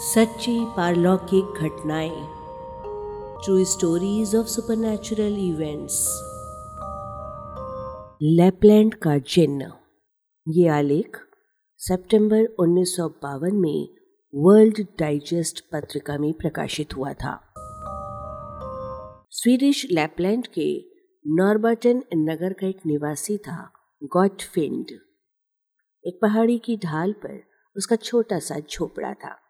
सच्ची पारलौकिक घटनाएँ true stories of supernatural events Lapland का जिन्न ये आलेख सितंबर उन्नीस सौ बावन में वर्ल्ड डाइजेस्ट पत्रिका में प्रकाशित हुआ था। स्वीडिश लैपलैंड के नॉर्बर्टन नगर का एक निवासी था गॉटफिंड एक पहाड़ी की ढाल पर उसका छोटा सा झोपड़ा था।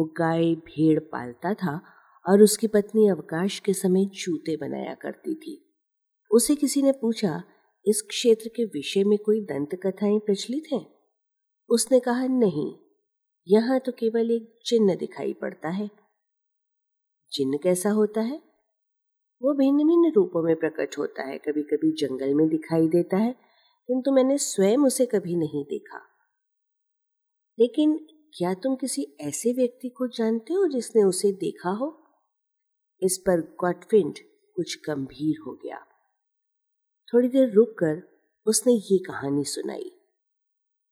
वो गाय भेड़ पालता था और उसकी पत्नी अवकाश के समय जूते बनाया करती थी। उसे किसी ने पूछा, इस क्षेत्र के विषय में कोई दंत कथाएँ प्रचलित हैं? उसने कहा, नहीं, यहाँ तो केवल एक चिन्ह दिखाई पड़ता है। चिन्ह कैसा होता है? वो भिन्न भिन्न रूपों में प्रकट होता है कभी कभी जंगल में दिखाई देता है, किंतु मैंने स्वयं उसे कभी नहीं देखा। लेकिन क्या तुम किसी ऐसे व्यक्ति को जानते हो जिसने उसे देखा हो? इस पर गॉटविंड कुछ गंभीर हो गया। थोड़ी देर रुककर उसने ये कहानी सुनाई।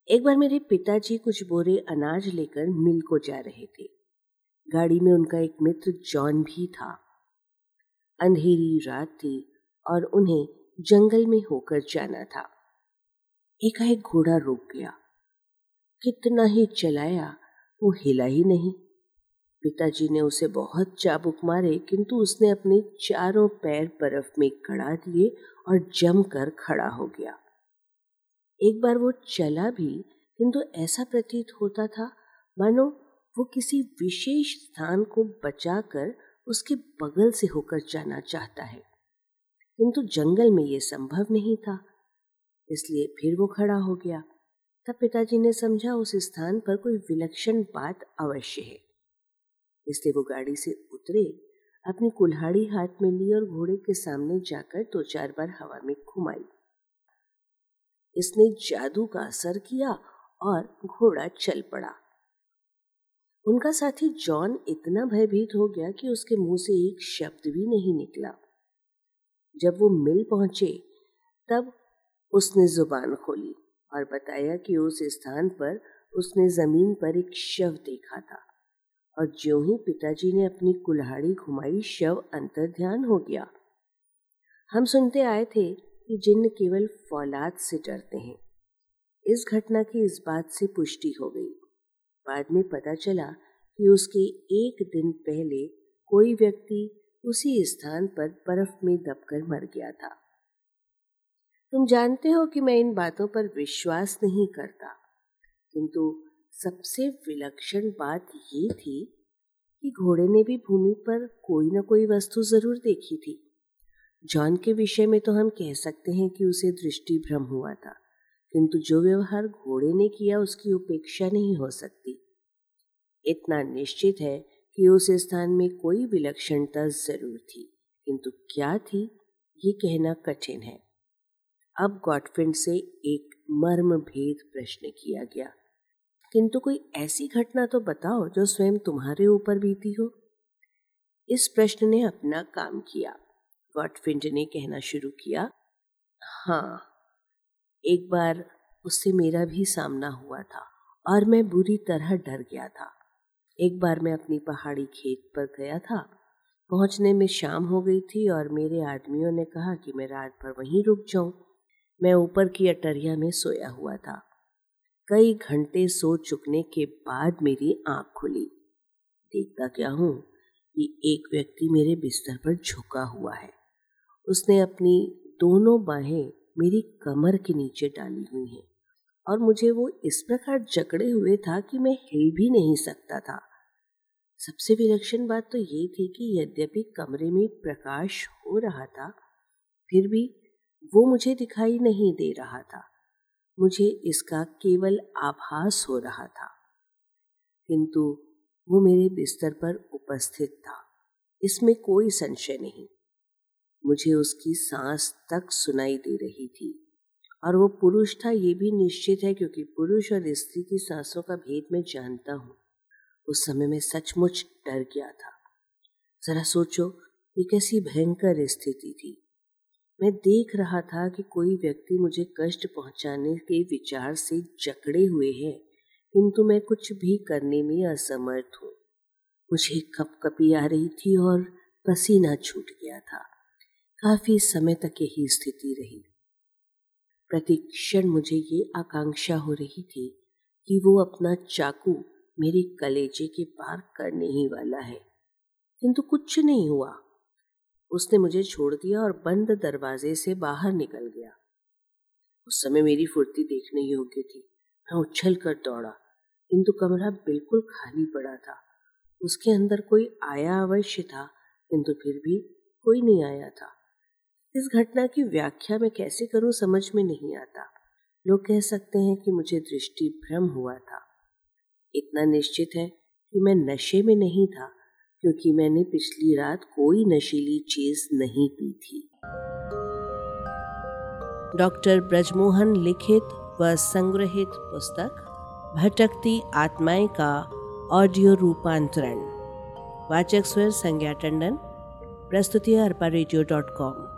एक बार मेरे पिताजी कुछ बोरे अनाज लेकर मिल को जा रहे थे। गाड़ी में उनका एक मित्र जॉन भी था। अंधेरी रात थी और उन्हें जंगल में होकर जाना था। एकाएक घोड़ा रुक गया। कितना ही चलाया, वो हिला ही नहीं। पिताजी ने उसे बहुत चाबुक मारे, किंतु उसने अपने चारों पैर बर्फ़ में कड़ा दिए और जमकर खड़ा हो गया। एक बार वो चला भी, किंतु ऐसा प्रतीत होता था, मानो वो किसी विशेष स्थान को बचाकर उसके बगल से होकर जाना चाहता है। किंतु जंगल में ये संभव नहीं था, इसलिए फिर वो खड़ा हो गया। तब पिताजी ने समझा, उस स्थान पर कोई विलक्षण बात अवश्य है। इसलिए वो गाड़ी से उतरे, अपनी कुल्हाड़ी हाथ में ली और घोड़े के सामने जाकर दो चार बार हवा में घुमाई। इसने जादू का असर किया और घोड़ा चल पड़ा। उनका साथी जॉन इतना भयभीत हो गया कि उसके मुँह से एक शब्द भी नहीं निकला। जब वो मिल पहुँचे, तब उसने ज़ुबान खोली। और बताया कि उस स्थान पर उसने ज़मीन पर एक शव देखा था और ज्यों ही पिताजी ने अपनी कुल्हाड़ी घुमाई, शव अंतर ध्यान हो गया। हम सुनते आए थे कि जिन्न केवल फौलाद से डरते हैं। इस घटना की इस बात से पुष्टि हो गई। बाद में पता चला कि उसके एक दिन पहले कोई व्यक्ति उसी स्थान पर बर्फ़ में दबकर मर गया था। तुम जानते हो कि मैं इन बातों पर विश्वास नहीं करता। किंतु सबसे विलक्षण बात ये थी कि घोड़े ने भी भूमि पर कोई ना कोई वस्तु ज़रूर देखी थी। जॉन के विषय में तो हम कह सकते हैं कि उसे दृष्टि भ्रम हुआ था, किंतु जो व्यवहार घोड़े ने किया उसकी उपेक्षा नहीं हो सकती। इतना निश्चित है कि उस स्थान में कोई विलक्षणता ज़रूर थी, किंतु क्या थी, ये कहना कठिन है। अब गॉडफ्रेंड से एक मर्म भेद प्रश्न किया गया। किंतु कोई ऐसी घटना तो बताओ जो स्वयं तुम्हारे ऊपर बीती हो। इस प्रश्न ने अपना काम किया। गॉडफिंड ने कहना शुरू किया हाँ एक बार उससे मेरा भी सामना हुआ था और मैं बुरी तरह डर गया था। एक बार मैं अपनी पहाड़ी खेत पर गया था। पहुँचने में शाम हो गई थी और मेरे आदमियों ने कहा कि मैं रात भर वहीं रुक जाऊँ। मैं ऊपर की अटरिया में सोया हुआ था। कई घंटे सो चुकने के बाद मेरी आँख खुली। देखता क्या हूँ कि एक व्यक्ति मेरे बिस्तर पर झुका हुआ है। उसने अपनी दोनों बाहें मेरी कमर के नीचे डाली हुई हैं और मुझे वो इस प्रकार जकड़े हुए था कि मैं हिल भी नहीं सकता था। सबसे विलक्षण बात तो ये थी कि यद्यपि कमरे में प्रकाश हो रहा था, फिर भी वो मुझे दिखाई नहीं दे रहा था। मुझे इसका केवल आभास हो रहा था। किंतु वो मेरे बिस्तर पर उपस्थित था। इसमें कोई संशय नहीं। मुझे उसकी सांस तक सुनाई दे रही थी। और वो पुरुष था, ये भी निश्चित है, क्योंकि पुरुष और स्त्री की सांसों का भेद मैं जानता हूँ। उस समय में सचमुच डर गया था। जरा सोचो, ये कैसी भयंकर स्थिति थी। मैं देख रहा था कि कोई व्यक्ति मुझे कष्ट पहुँचाने के विचार से जकड़े हुए है, किंतु मैं कुछ भी करने में असमर्थ हूँ। मुझे कपकपी आ रही थी और पसीना छूट गया था। काफ़ी समय तक यही स्थिति रही। प्रतिक्षण मुझे ये आकांक्षा हो रही थी कि वो अपना चाकू मेरे कलेजे के पार करने ही वाला है। किंतु कुछ नहीं हुआ। उसने मुझे छोड़ दिया और बंद दरवाजे से बाहर निकल गया। उस समय मेरी फुर्ती देखने योग्य थी। मैं उछल कर दौड़ा। किंतु कमरा बिल्कुल खाली पड़ा था। उसके अंदर कोई आया अवश्य था, किंतु फिर भी कोई नहीं आया था। इस घटना की व्याख्या मैं कैसे करूँ समझ में नहीं आता। लोग कह सकते हैं कि मुझे दृष्टि भ्रम हुआ था। इतना निश्चित है कि मैं नशे में नहीं था। क्योंकि मैंने पिछली रात कोई नशीली चीज़ नहीं पी थी। डॉक्टर ब्रजमोहन लिखित व संग्रहित पुस्तक, भटकती आत्माएँ का ऑडियो रूपांतरण। वाचक स्वर संज्ञा टंडन, प्रस्तुति अर्पा रेडियो डॉट कॉम।